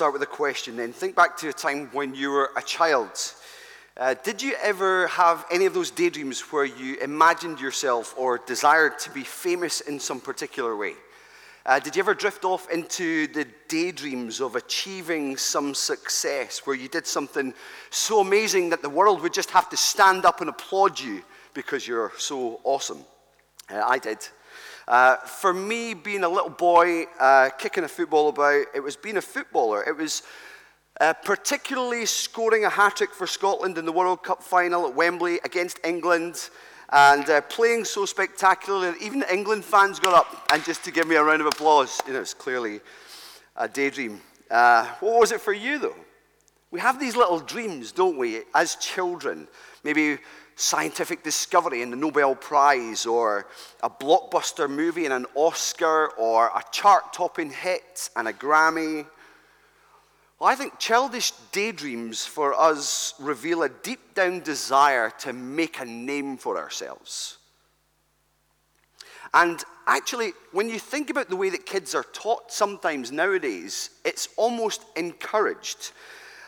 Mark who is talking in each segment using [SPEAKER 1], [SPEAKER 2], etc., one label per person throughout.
[SPEAKER 1] start with a question then. Think back to a time when you were a child. Uh, did you ever have any of those daydreams where you imagined yourself or desired to be famous in some particular way? Uh, did you ever drift off into the daydreams of achieving some success where you did something so amazing that the world would just have to stand up and applaud you because you're so awesome? Uh, I did. Uh, for me, being a little boy, uh, kicking a football about, it was being a footballer. It was uh, particularly scoring a hat trick for Scotland in the World Cup final at Wembley against England and uh, playing so spectacularly that even England fans got up and just to give me a round of applause. You know, it's clearly a daydream. Uh, what was it for you, though? We have these little dreams, don't we, as children? Maybe scientific discovery and the Nobel Prize, or a blockbuster movie and an Oscar, or a chart topping hit and a Grammy. Well, I think childish daydreams for us reveal a deep down desire to make a name for ourselves. And actually, when you think about the way that kids are taught sometimes nowadays, it's almost encouraged.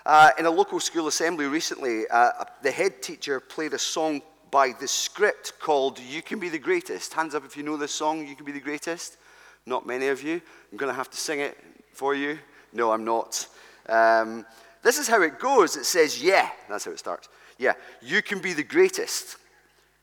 [SPEAKER 1] Uh, in a local school assembly recently, uh, the head teacher played a song by the script called You Can Be the Greatest. Hands up if you know this song, You Can Be the Greatest. Not many of you. I'm going to have to sing it for you. No, I'm not. Um, this is how it goes. It says, yeah, that's how it starts. Yeah, you can be the greatest.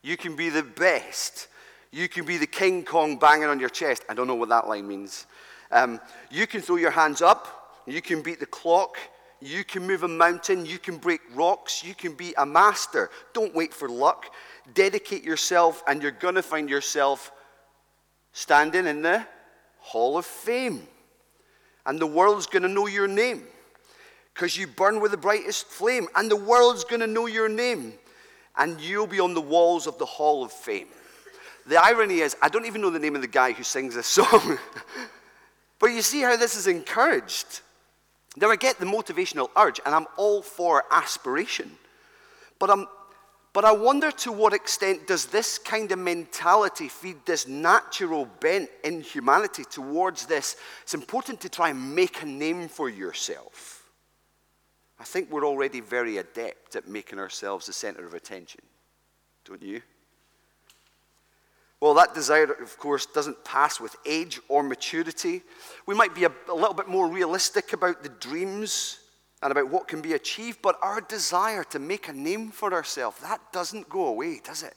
[SPEAKER 1] You can be the best. You can be the King Kong banging on your chest. I don't know what that line means. Um, you can throw your hands up. You can beat the clock. You can move a mountain. You can break rocks. You can be a master. Don't wait for luck. Dedicate yourself, and you're going to find yourself standing in the Hall of Fame. And the world's going to know your name because you burn with the brightest flame, and the world's going to know your name, and you'll be on the walls of the Hall of Fame. The irony is, I don't even know the name of the guy who sings this song, but you see how this is encouraged. Now, I get the motivational urge, and I'm all for aspiration, but, I'm, but I wonder to what extent does this kind of mentality feed this natural bent in humanity towards this? It's important to try and make a name for yourself. I think we're already very adept at making ourselves the center of attention, don't you? Well, that desire, of course, doesn't pass with age or maturity. We might be a, a, little bit more realistic about the dreams and about what can be achieved, but our desire to make a name for ourselves, that doesn't go away, does it?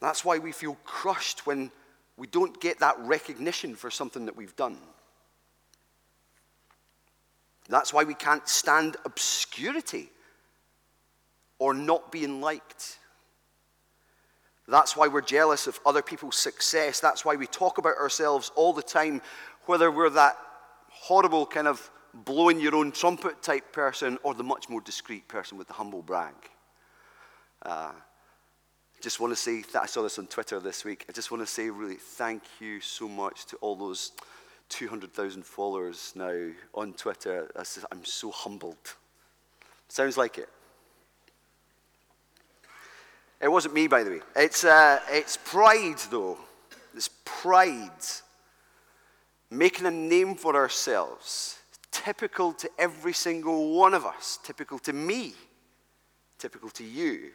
[SPEAKER 1] That's why we feel crushed when we don't get that recognition for something that we've done. That's why we can't stand obscurity or not being liked. That's why we're jealous of other people's success. That's why we talk about ourselves all the time, whether we're that horrible kind of blowing your own trumpet type person or the much more discreet person with the humble brag. Uh, just want to say, I saw this on Twitter this week. I just want to say, really, thank you so much to all those 200,000 followers now on Twitter. I'm so humbled. Sounds like it. It wasn't me, by the way. It's, uh, it's pride, though. It's pride. Making a name for ourselves. Typical to every single one of us. Typical to me. Typical to you.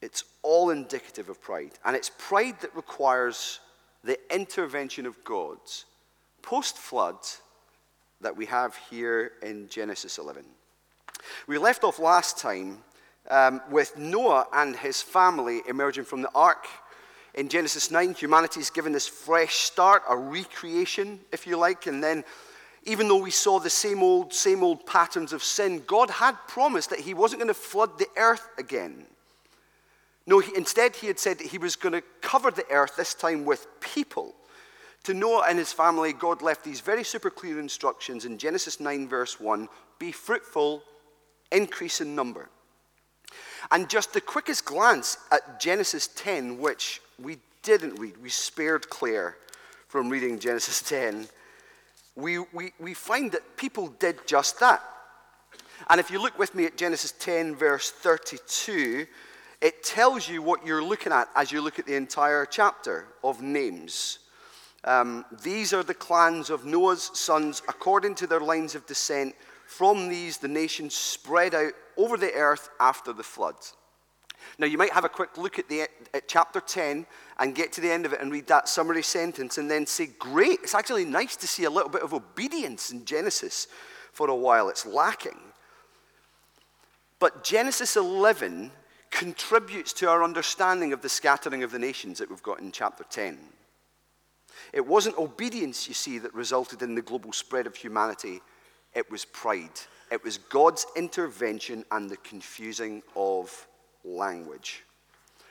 [SPEAKER 1] It's all indicative of pride. And it's pride that requires the intervention of God post flood that we have here in Genesis 11. We left off last time um, with Noah and his family emerging from the ark. In Genesis 9, humanity is given this fresh start, a recreation, if you like, and then even though we saw the same old, same old patterns of sin, God had promised that He wasn't going to flood the earth again. No, he, instead, he had said that he was going to cover the earth, this time with people. To Noah and his family, God left these very super clear instructions in Genesis 9, verse 1 be fruitful, increase in number. And just the quickest glance at Genesis 10, which we didn't read, we spared Claire from reading Genesis 10, we, we, we find that people did just that. And if you look with me at Genesis 10, verse 32, it tells you what you're looking at as you look at the entire chapter of names. Um, these are the clans of Noah's sons according to their lines of descent. From these, the nations spread out over the earth after the flood. Now, you might have a quick look at, the, at chapter 10 and get to the end of it and read that summary sentence and then say, Great, it's actually nice to see a little bit of obedience in Genesis for a while. It's lacking. But Genesis 11 contributes to our understanding of the scattering of the nations that we've got in chapter 10. It wasn't obedience, you see, that resulted in the global spread of humanity, it was pride. It was God's intervention and the confusing of language.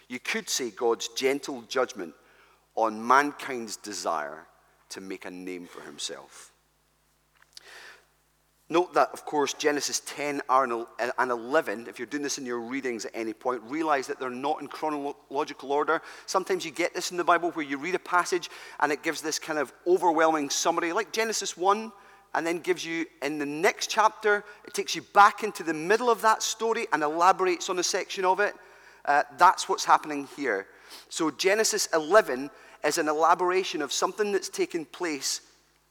[SPEAKER 1] You could say God's gentle judgment on mankind's desire to make a name for himself. Note that, of course, Genesis 10 and 11, if you're doing this in your readings at any point, realize that they're not in chronological order. Sometimes you get this in the Bible where you read a passage and it gives this kind of overwhelming summary, like Genesis 1, and then gives you, in the next chapter, it takes you back into the middle of that story and elaborates on a section of it. Uh, that's what's happening here. So, Genesis 11 is an elaboration of something that's taken place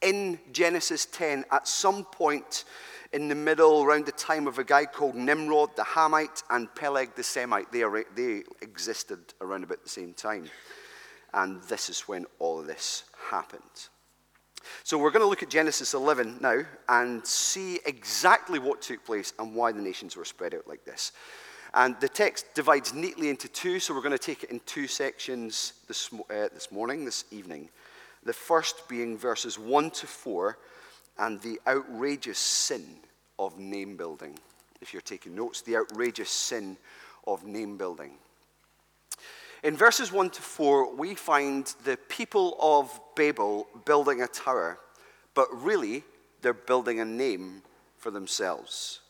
[SPEAKER 1] in Genesis 10 at some point in the middle, around the time of a guy called Nimrod the Hamite and Peleg the Semite. They, are, they existed around about the same time. And this is when all of this happened. So we're going to look at Genesis 11 now and see exactly what took place and why the nations were spread out like this. And the text divides neatly into two, so we're going to take it in two sections this, uh, this morning, this evening. The first being verses 1 to 4 and the outrageous sin of name building. If you're taking notes, the outrageous sin of name building. In verses 1 to 4, we find the people of Babel building a tower, but really, they're building a name for themselves.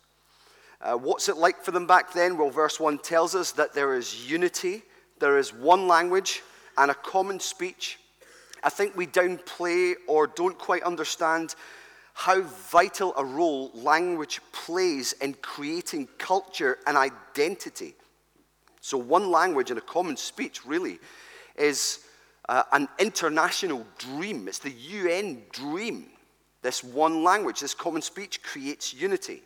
[SPEAKER 1] Uh, what's it like for them back then? Well, verse 1 tells us that there is unity, there is one language and a common speech. I think we downplay or don't quite understand how vital a role language plays in creating culture and identity. So, one language and a common speech really is uh, an international dream. It's the UN dream. This one language, this common speech creates unity.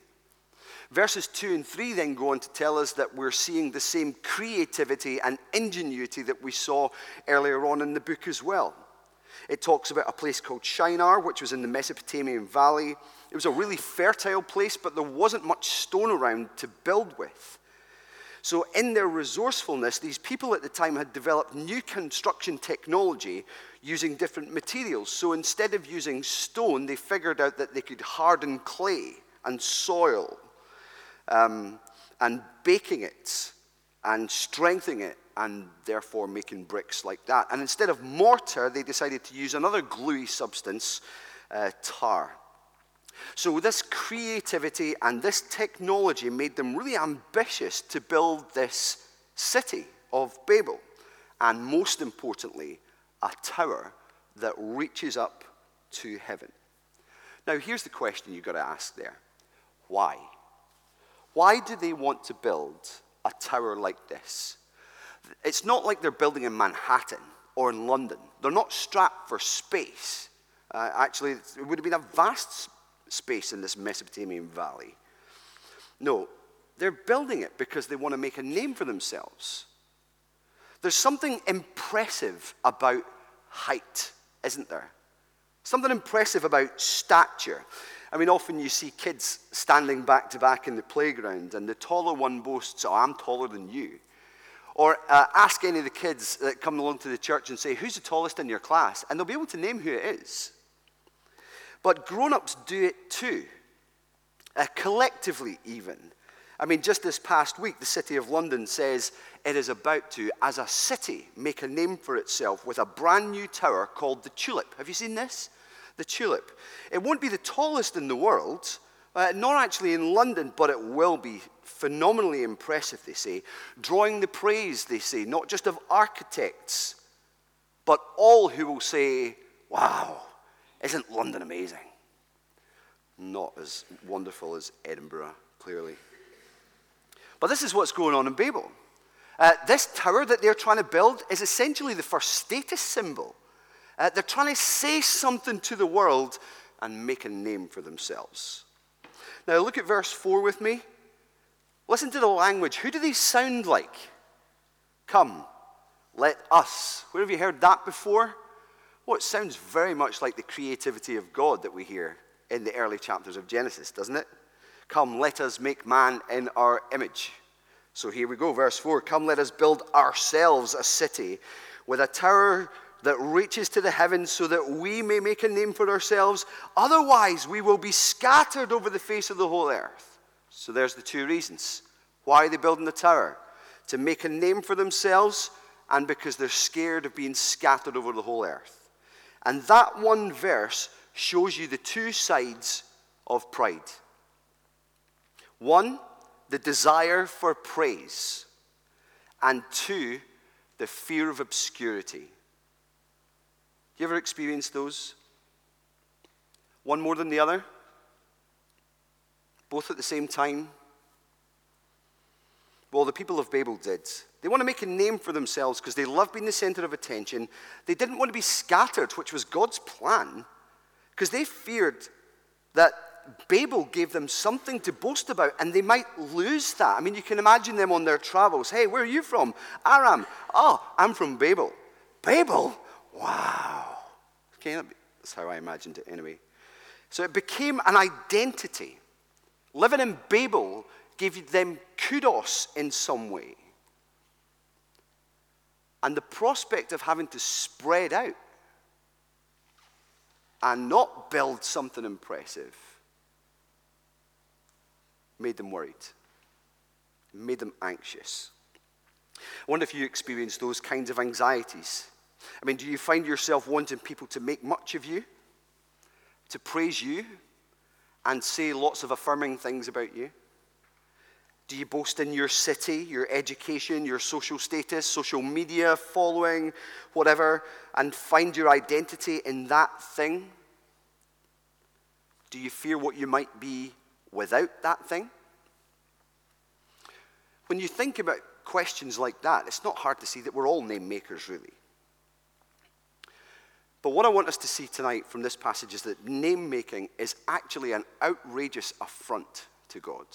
[SPEAKER 1] Verses 2 and 3 then go on to tell us that we're seeing the same creativity and ingenuity that we saw earlier on in the book as well. It talks about a place called Shinar, which was in the Mesopotamian valley. It was a really fertile place, but there wasn't much stone around to build with. So, in their resourcefulness, these people at the time had developed new construction technology using different materials. So, instead of using stone, they figured out that they could harden clay and soil um, and baking it and strengthening it and therefore making bricks like that. And instead of mortar, they decided to use another gluey substance, uh, tar. So, this creativity and this technology made them really ambitious to build this city of Babel. And most importantly, a tower that reaches up to heaven. Now, here's the question you've got to ask there why? Why do they want to build a tower like this? It's not like they're building in Manhattan or in London. They're not strapped for space. Uh, actually, it would have been a vast space in this Mesopotamian valley. No, they're building it because they want to make a name for themselves. There's something impressive about height, isn't there? Something impressive about stature. I mean, often you see kids standing back to back in the playground, and the taller one boasts, Oh, I'm taller than you. Or uh, ask any of the kids that come along to the church and say, Who's the tallest in your class? And they'll be able to name who it is. But grown ups do it too, uh, collectively, even. I mean, just this past week, the City of London says it is about to, as a city, make a name for itself with a brand new tower called the Tulip. Have you seen this? The Tulip. It won't be the tallest in the world, uh, not actually in London, but it will be phenomenally impressive, they say, drawing the praise, they say, not just of architects, but all who will say, Wow, isn't London amazing? Not as wonderful as Edinburgh, clearly. But this is what's going on in Babel. Uh, this tower that they're trying to build is essentially the first status symbol. Uh, they're trying to say something to the world and make a name for themselves. Now, look at verse 4 with me. Listen to the language. Who do these sound like? Come, let us. Where have you heard that before? Well, it sounds very much like the creativity of God that we hear in the early chapters of Genesis, doesn't it? Come, let us make man in our image. So here we go, verse 4 Come, let us build ourselves a city with a tower that reaches to the heavens so that we may make a name for ourselves. Otherwise, we will be scattered over the face of the whole earth. So there's the two reasons. Why are they building the tower? To make a name for themselves and because they're scared of being scattered over the whole earth. And that one verse shows you the two sides of pride. One, the desire for praise, and two, the fear of obscurity. You ever experienced those? One more than the other? Both at the same time? Well, the people of Babel did. They want to make a name for themselves because they love being the center of attention. They didn't want to be scattered, which was God's plan, because they feared that Babel gave them something to boast about and they might lose that. I mean, you can imagine them on their travels. Hey, where are you from? Aram. Oh, I'm from Babel. Babel? Wow. Okay, that's how I imagined it anyway. So it became an identity. Living in Babel gave them kudos in some way. And the prospect of having to spread out and not build something impressive made them worried, made them anxious. I wonder if you experience those kinds of anxieties. I mean, do you find yourself wanting people to make much of you, to praise you, and say lots of affirming things about you? Do you boast in your city, your education, your social status, social media following, whatever, and find your identity in that thing? Do you fear what you might be without that thing? When you think about questions like that, it's not hard to see that we're all name makers, really. But what I want us to see tonight from this passage is that name making is actually an outrageous affront to God.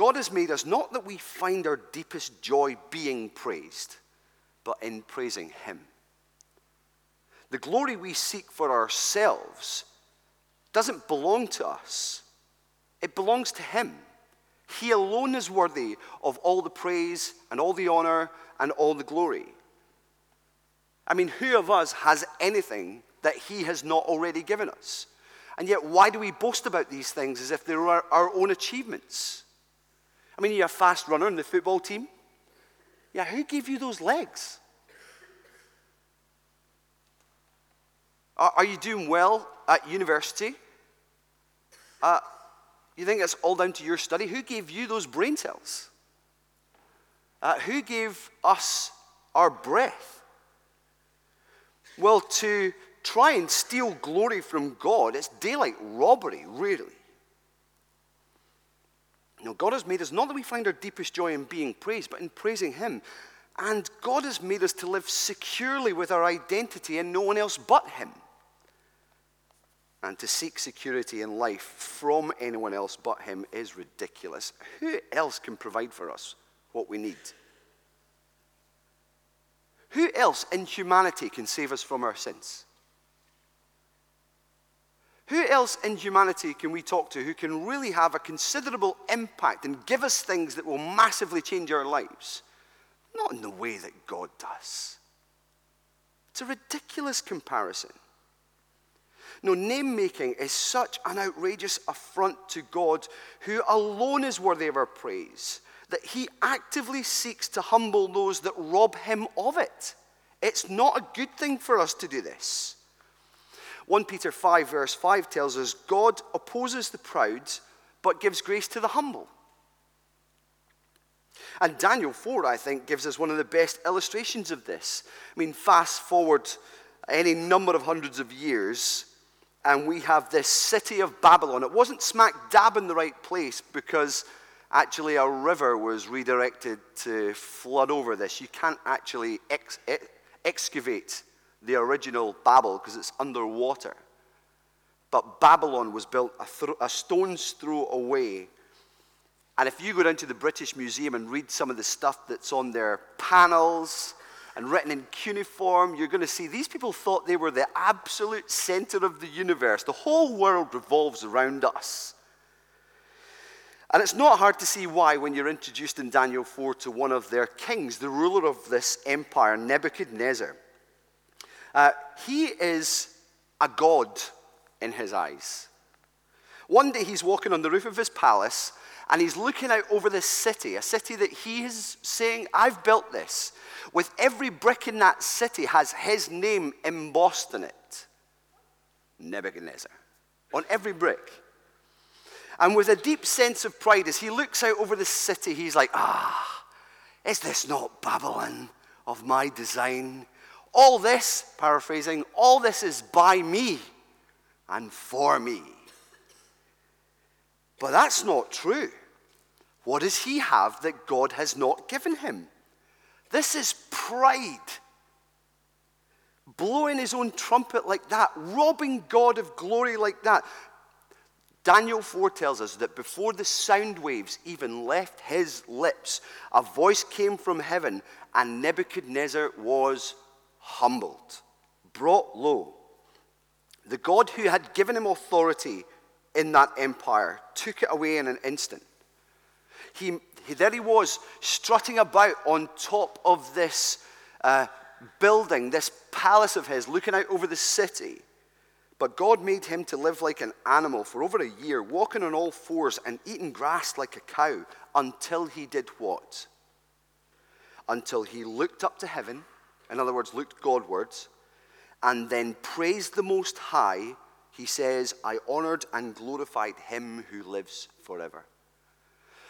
[SPEAKER 1] God has made us not that we find our deepest joy being praised, but in praising Him. The glory we seek for ourselves doesn't belong to us, it belongs to Him. He alone is worthy of all the praise and all the honor and all the glory. I mean, who of us has anything that He has not already given us? And yet, why do we boast about these things as if they were our own achievements? I mean, you're a fast runner in the football team. Yeah, who gave you those legs? Are, are you doing well at university? Uh, you think it's all down to your study? Who gave you those brain cells? Uh, who gave us our breath? Well, to try and steal glory from God, it's daylight robbery, really. You know, God has made us not that we find our deepest joy in being praised, but in praising Him. And God has made us to live securely with our identity in no one else but Him and to seek security in life from anyone else but Him is ridiculous. Who else can provide for us what we need? Who else in humanity can save us from our sins? Who else in humanity can we talk to who can really have a considerable impact and give us things that will massively change our lives? Not in the way that God does. It's a ridiculous comparison. No, name making is such an outrageous affront to God, who alone is worthy of our praise, that he actively seeks to humble those that rob him of it. It's not a good thing for us to do this. 1 Peter 5, verse 5 tells us God opposes the proud, but gives grace to the humble. And Daniel 4, I think, gives us one of the best illustrations of this. I mean, fast forward any number of hundreds of years, and we have this city of Babylon. It wasn't smack dab in the right place because actually a river was redirected to flood over this. You can't actually ex- excavate the original Babel because it's underwater. But Babylon was built a, th- a stone's throw away. And if you go down to the British Museum and read some of the stuff that's on their panels and written in cuneiform, you're going to see these people thought they were the absolute center of the universe. The whole world revolves around us. And it's not hard to see why when you're introduced in Daniel 4 to one of their kings, the ruler of this empire, Nebuchadnezzar. Uh, he is a god in his eyes. One day he's walking on the roof of his palace and he's looking out over this city, a city that he is saying, I've built this. With every brick in that city has his name embossed in it. Nebuchadnezzar. On every brick. And with a deep sense of pride, as he looks out over the city, he's like, Ah, is this not Babylon of my design? All this, paraphrasing, all this is by me and for me. But that's not true. What does he have that God has not given him? This is pride. Blowing his own trumpet like that, robbing God of glory like that. Daniel 4 tells us that before the sound waves even left his lips, a voice came from heaven, and Nebuchadnezzar was humbled, brought low. The God who had given him authority in that empire took it away in an instant. He, he there he was, strutting about on top of this uh, building, this palace of his, looking out over the city. But God made him to live like an animal for over a year, walking on all fours and eating grass like a cow, until he did what? Until he looked up to heaven, in other words, looked Godwards, and then praised the Most High, he says, I honored and glorified him who lives forever.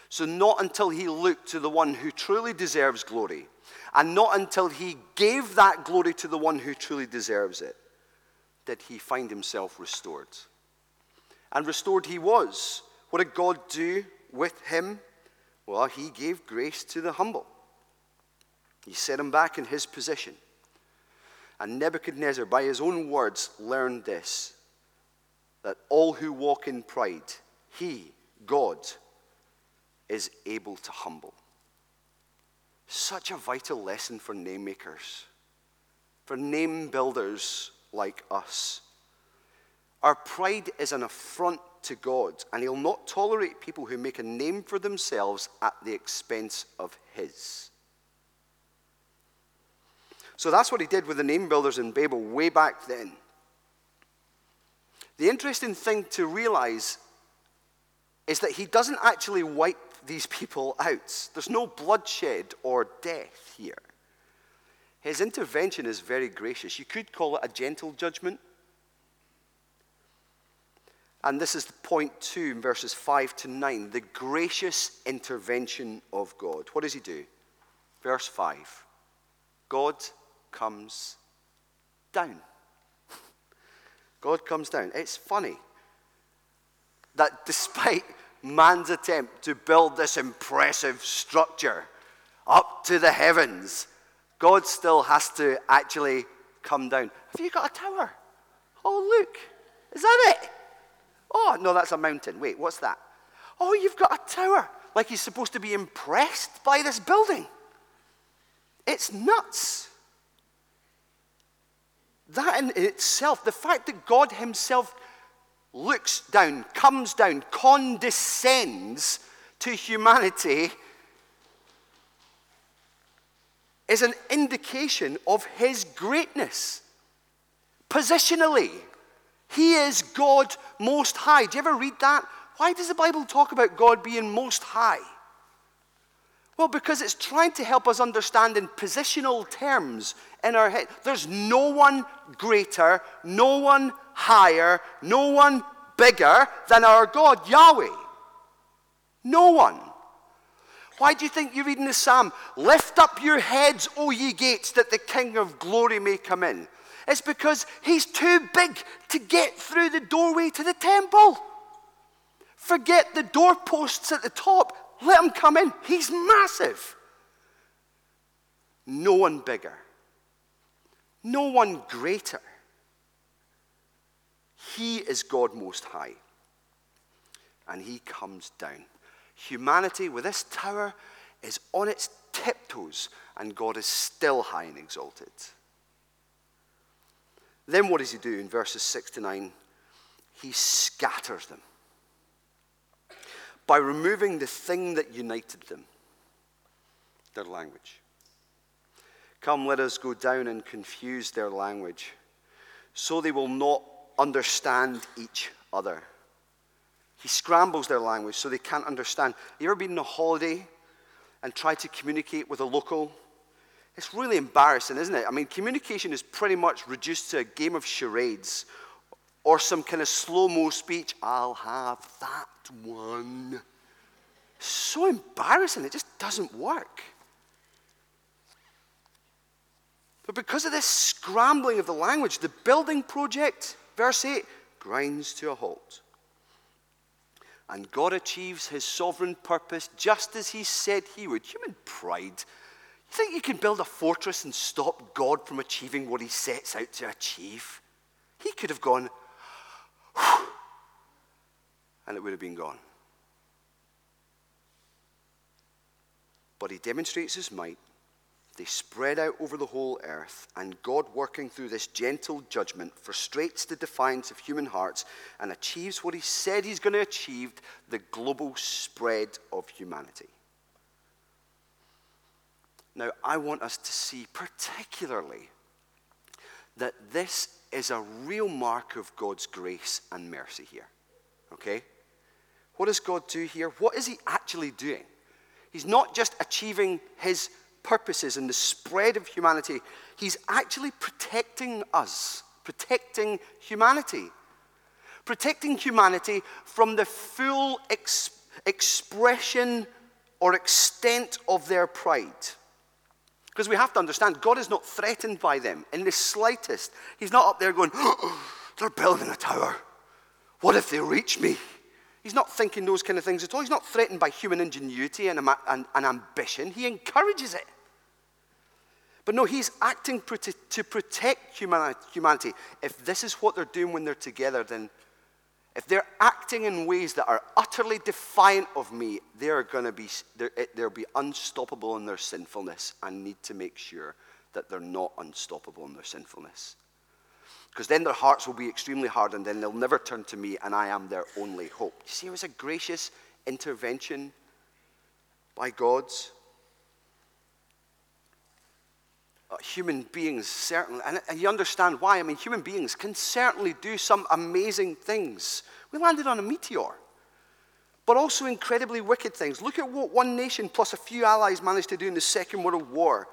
[SPEAKER 1] So, not until he looked to the one who truly deserves glory, and not until he gave that glory to the one who truly deserves it, did he find himself restored. And restored he was. What did God do with him? Well, he gave grace to the humble. He set him back in his position. And Nebuchadnezzar, by his own words, learned this that all who walk in pride, he, God, is able to humble. Such a vital lesson for name makers, for name builders like us. Our pride is an affront to God, and He'll not tolerate people who make a name for themselves at the expense of His. So that's what he did with the name builders in Babel way back then. The interesting thing to realize is that he doesn't actually wipe these people out. There's no bloodshed or death here. His intervention is very gracious. You could call it a gentle judgment. And this is point two in verses 5 to 9 the gracious intervention of God. What does he do? Verse 5 God comes down. God comes down. It's funny that despite man's attempt to build this impressive structure up to the heavens, God still has to actually come down. Have you got a tower? Oh, look. Is that it? Oh, no, that's a mountain. Wait, what's that? Oh, you've got a tower. Like he's supposed to be impressed by this building. It's nuts. That in itself, the fact that God Himself looks down, comes down, condescends to humanity is an indication of His greatness. Positionally, He is God most high. Do you ever read that? Why does the Bible talk about God being most high? Well, because it's trying to help us understand in positional terms in our head. There's no one greater, no one higher, no one bigger than our God, Yahweh. No one. Why do you think you read in the psalm, Lift up your heads, O ye gates, that the King of glory may come in? It's because he's too big to get through the doorway to the temple. Forget the doorposts at the top. Let him come in. He's massive. No one bigger. no one greater. He is God Most High. And He comes down. Humanity with this tower is on its tiptoes, and God is still high and exalted. Then what does He do in verses 6 to 9? He scatters them by removing the thing that united them their language. Come, let us go down and confuse their language, so they will not understand each other. He scrambles their language so they can't understand. You ever been on a holiday and tried to communicate with a local? It's really embarrassing, isn't it? I mean, communication is pretty much reduced to a game of charades or some kind of slow mo speech. I'll have that one. So embarrassing, it just doesn't work. But because of this scrambling of the language, the building project, verse 8, grinds to a halt. And God achieves his sovereign purpose just as he said he would. Human pride. You think you can build a fortress and stop God from achieving what he sets out to achieve? He could have gone, and it would have been gone. But he demonstrates his might they spread out over the whole earth, and God, working through this gentle judgment, frustrates the defiance of human hearts and achieves what He said He's going to achieve the global spread of humanity. Now, I want us to see particularly that this is a real mark of God's grace and mercy here. Okay? What does God do here? What is He actually doing? He's not just achieving His purposes and the spread of humanity, he's actually protecting us, protecting humanity. Protecting humanity from the full ex- expression or extent of their pride. Because we have to understand, God is not threatened by them in the slightest. He's not up there going, oh, they're building a tower. What if they reach me? He's not thinking those kind of things at all. He's not threatened by human ingenuity and, and, and ambition. He encourages it. But no, he's acting to protect humanity. If this is what they're doing when they're together, then if they're acting in ways that are utterly defiant of me, they're going to be they'll be unstoppable in their sinfulness. and need to make sure that they're not unstoppable in their sinfulness. Because then their hearts will be extremely hard and then they'll never turn to me and I am their only hope. You see, it was a gracious intervention by God's. Uh, Uh, human beings certainly, and, and you understand why. I mean, human beings can certainly do some amazing things. We landed on a meteor, but also incredibly wicked things. Look at what one nation plus a few allies managed to do in the Second World War.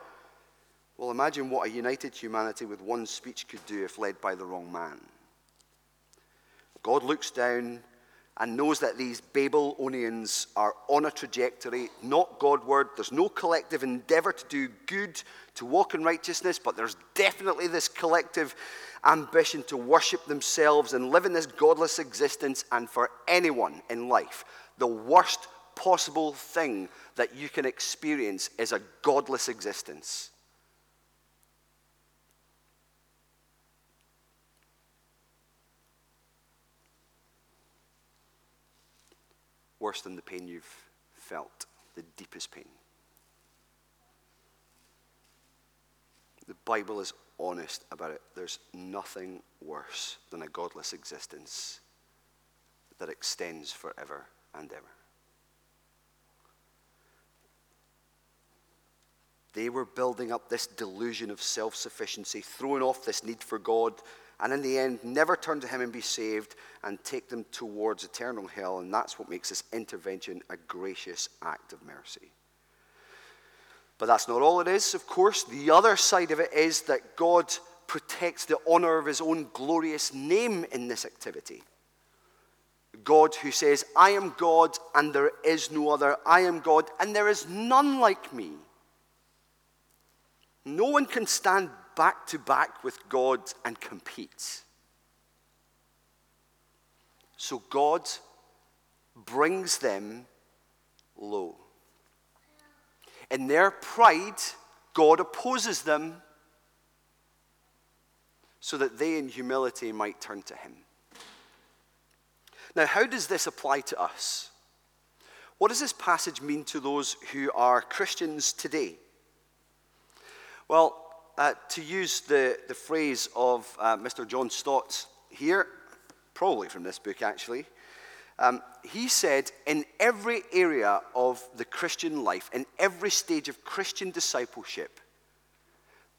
[SPEAKER 1] Well, imagine what a united humanity with one speech could do if led by the wrong man. God looks down and knows that these Babylonians are on a trajectory, not Godward. There's no collective endeavor to do good, to walk in righteousness, but there's definitely this collective ambition to worship themselves and live in this godless existence. And for anyone in life, the worst possible thing that you can experience is a godless existence. Worse than the pain you've felt, the deepest pain. The Bible is honest about it. There's nothing worse than a godless existence that extends forever and ever. They were building up this delusion of self sufficiency, throwing off this need for God, and in the end, never turn to Him and be saved and take them towards eternal hell. And that's what makes this intervention a gracious act of mercy. But that's not all it is, of course. The other side of it is that God protects the honor of His own glorious name in this activity. God who says, I am God and there is no other. I am God and there is none like me. No one can stand back to back with God and compete. So God brings them low. In their pride, God opposes them. so that they in humility might turn to him. Now, how does this apply to us? What does this passage mean to those who are Christians today? Well, uh, to use the, the phrase of uh, Mr. John Stott here, probably from this book actually, um, he said, in every area of the Christian life, in every stage of Christian discipleship,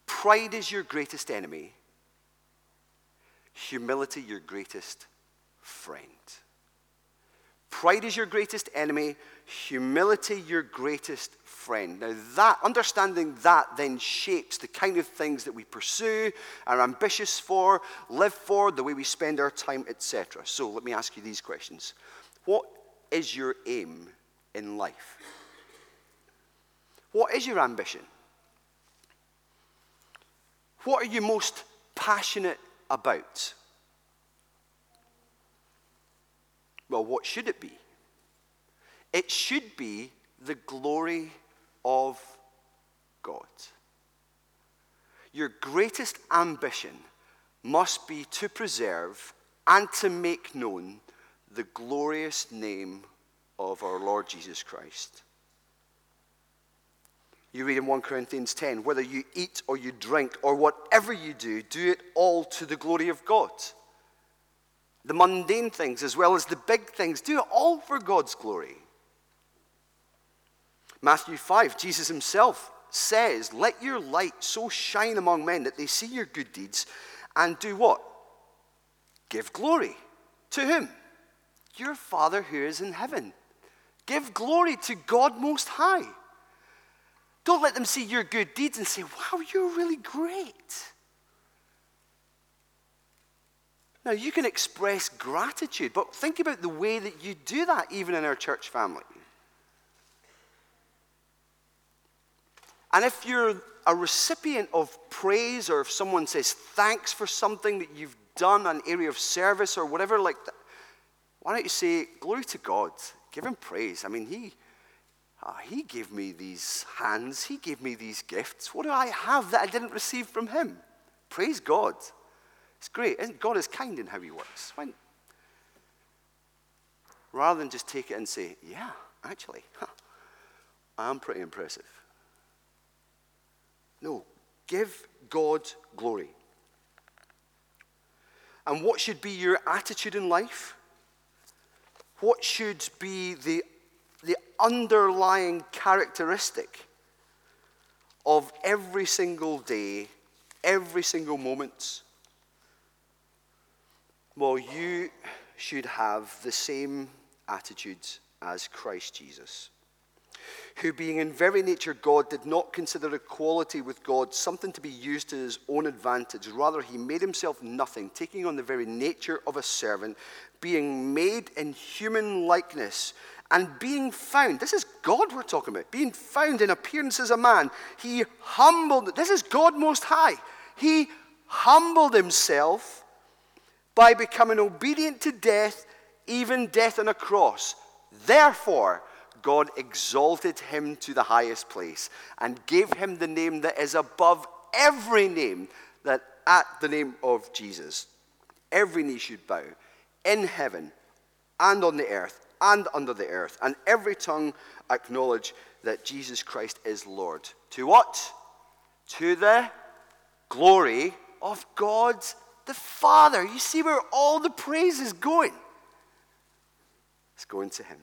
[SPEAKER 1] pride is your greatest enemy, humility your greatest friend. Pride is your greatest enemy, humility your greatest friend. Now, that, understanding that then shapes the kind of things that we pursue, are ambitious for, live for, the way we spend our time, etc. So, let me ask you these questions. What is your aim in life? What is your ambition? What are you most passionate about? Well, what should it be? It should be the glory of God. Your greatest ambition must be to preserve and to make known the glorious name of our Lord Jesus Christ. You read in 1 Corinthians 10 whether you eat or you drink or whatever you do, do it all to the glory of God the mundane things as well as the big things. Do it all for God's glory. Matthew 5, Jesus himself says, Let your light so shine among men that they see your good deeds and do what? Give glory to whom? Your Father who is in heaven. Give glory to God Most High. Don't let them see your good deeds and say, Wow, you're really great. Now, you can express gratitude, but think about the way that you do that even in our church family. And if you're a recipient of praise, or if someone says thanks for something that you've done, an area of service or whatever like that, why don't you say, Glory to God? Give him praise. I mean, he, uh, he gave me these hands, he gave me these gifts. What do I have that I didn't receive from him? Praise God. It's great. Isn't God is kind in how he works? When, rather than just take it and say, yeah, actually, huh, I'm pretty impressive. No, give God glory. And what should be your attitude in life? What should be the, the underlying characteristic of every single day, every single moment? Well, you should have the same attitudes as Christ Jesus, who, being in very nature God, did not consider equality with God something to be used to his own advantage. Rather, he made himself nothing, taking on the very nature of a servant, being made in human likeness. And being found, this is God we're talking about, being found in appearance as a man, he humbled, this is God Most High. He humbled himself by becoming obedient to death, even death on a cross. Therefore, God exalted him to the highest place and gave him the name that is above every name, that at the name of Jesus, every knee should bow in heaven and on the earth and under the earth, and every tongue acknowledge that Jesus Christ is Lord. To what? To the glory of God's the Father. You see where all the praise is going? It's going to Him.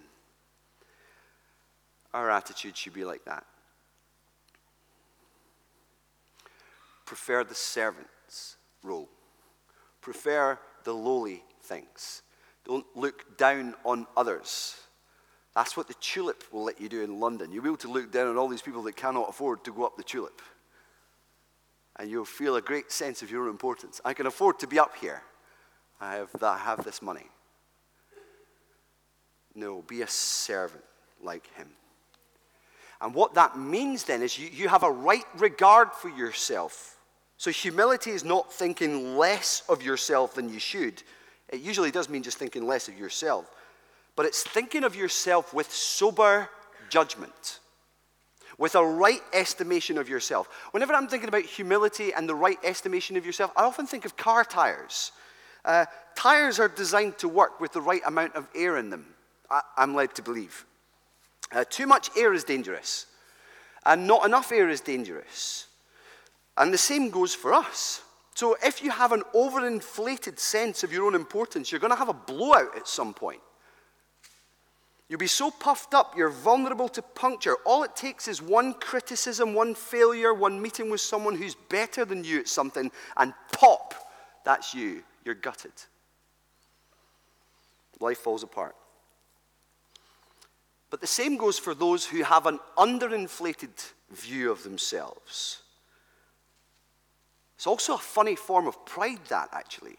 [SPEAKER 1] Our attitude should be like that. Prefer the servant's role, prefer the lowly things. Don't look down on others. That's what the tulip will let you do in London. You'll be able to look down on all these people that cannot afford to go up the tulip and you'll feel a great sense of your importance. I can afford to be up here. I have, I have this money. No, be a servant like him. And what that means then is you, you have a right regard for yourself. So humility is not thinking less of yourself than you should. It usually does mean just thinking less of yourself. But it's thinking of yourself with sober judgment with a right estimation of yourself. Whenever I'm thinking about humility and the right estimation of yourself, I often think of car tires. Uh, tires are designed to work with the right amount of air in them, I, am led to believe. Uh, too much air is dangerous, and not enough air is dangerous. And the same goes for us. So if you have an overinflated sense of your own importance, you're going to have a blowout at some point. You'll be so puffed up, you're vulnerable to puncture. All it takes is one criticism, one failure, one meeting with someone who's better than you at something, and pop, that's you. You're gutted. Life falls apart. But the same goes for those who have an underinflated view of themselves. It's also a funny form of pride, that actually.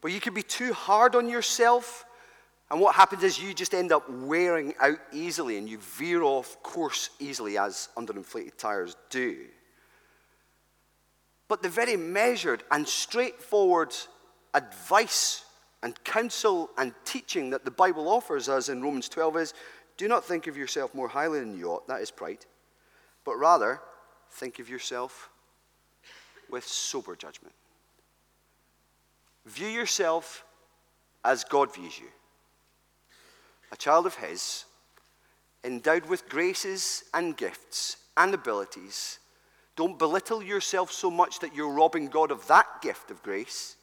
[SPEAKER 1] But you can be too hard on yourself, and what happens is you just end up wearing out easily and you veer off course easily, as underinflated tires do. But the very measured and straightforward advice and counsel and teaching that the Bible offers us in Romans 12 is do not think of yourself more highly than you ought, that is pride, but rather think of yourself with sober judgment. View yourself as God views you a child of His, endowed with graces and gifts and abilities. Don't belittle yourself so much that you're robbing God of that gift of grace.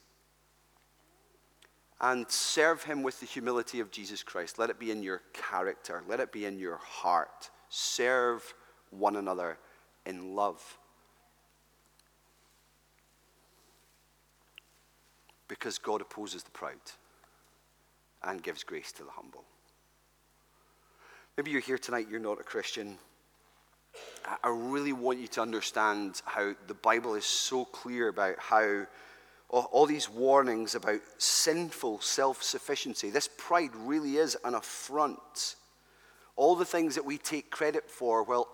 [SPEAKER 1] And serve Him with the humility of Jesus Christ. Let it be in your character, let it be in your heart. Serve one another in love. Because God opposes the proud and gives grace to the humble. Maybe you're here tonight, you're not a Christian. I really want you to understand how the Bible is so clear about how all these warnings about sinful self sufficiency, this pride really is an affront. All the things that we take credit for, well,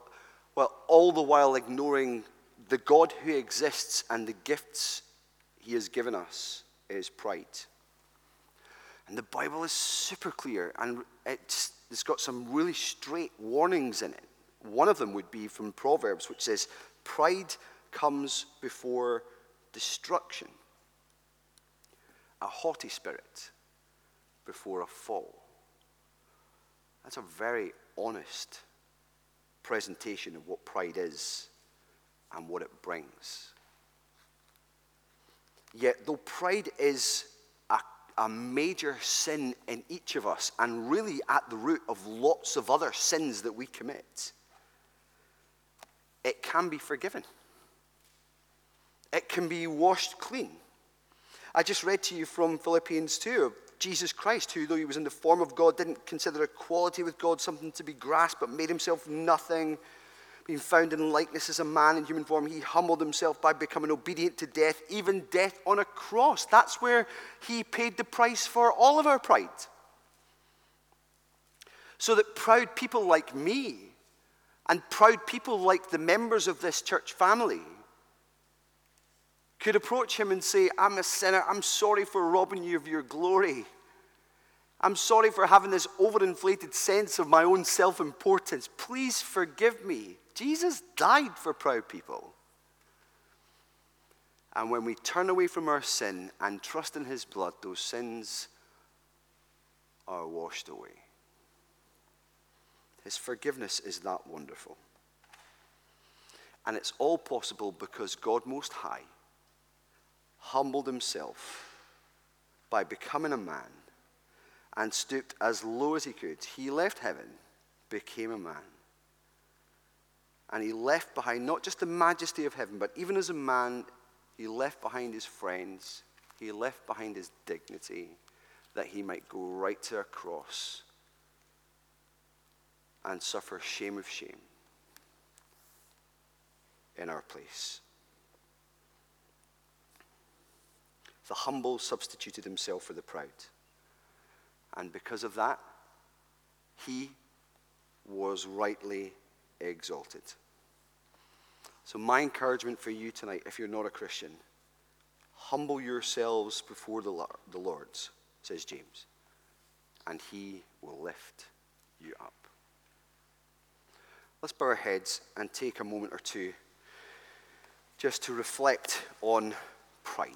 [SPEAKER 1] well, all the while ignoring the God who exists and the gifts he has given us is pride. And the Bible is super clear, and it's, it's got some really straight warnings in it. One of them would be from Proverbs, which says, Pride comes before destruction, a haughty spirit before a fall. That's a very honest presentation of what pride is and what it brings. Yet, though pride is a, major sin in each of us and really at the root of lots of other sins that we commit, it can be forgiven. It can be washed clean. I just read to you from Philippians 2 of Jesus Christ, who, though he was in the form of God, didn't consider equality with God something to be grasped, but made himself nothing being found in likeness as a man in human form, he humbled himself by becoming obedient to death, even death on a cross. That's where he paid the price for all of our pride. So that proud people like me and proud people like the members of this church family could approach him and say, I'm a sinner. I'm sorry for robbing you of your glory. I'm sorry for having this overinflated sense of my own self importance. Please forgive me. Jesus died for proud people. And when we turn away from our sin and trust in his blood, those sins are washed away. His forgiveness is that wonderful. And it's all possible because God Most High humbled himself by becoming a man and stooped as low as he could. He left heaven, became a man. And he left behind not just the majesty of heaven, but even as a man, he left behind his friends, he left behind his dignity, that he might go right to a cross and suffer shame of shame in our place. The humble substituted himself for the proud. And because of that, he was rightly exalted. So, my encouragement for you tonight, if you're not a Christian, humble yourselves before the Lord, says James, and he will lift you up. let's bow our heads and take a moment or two just to reflect on pride.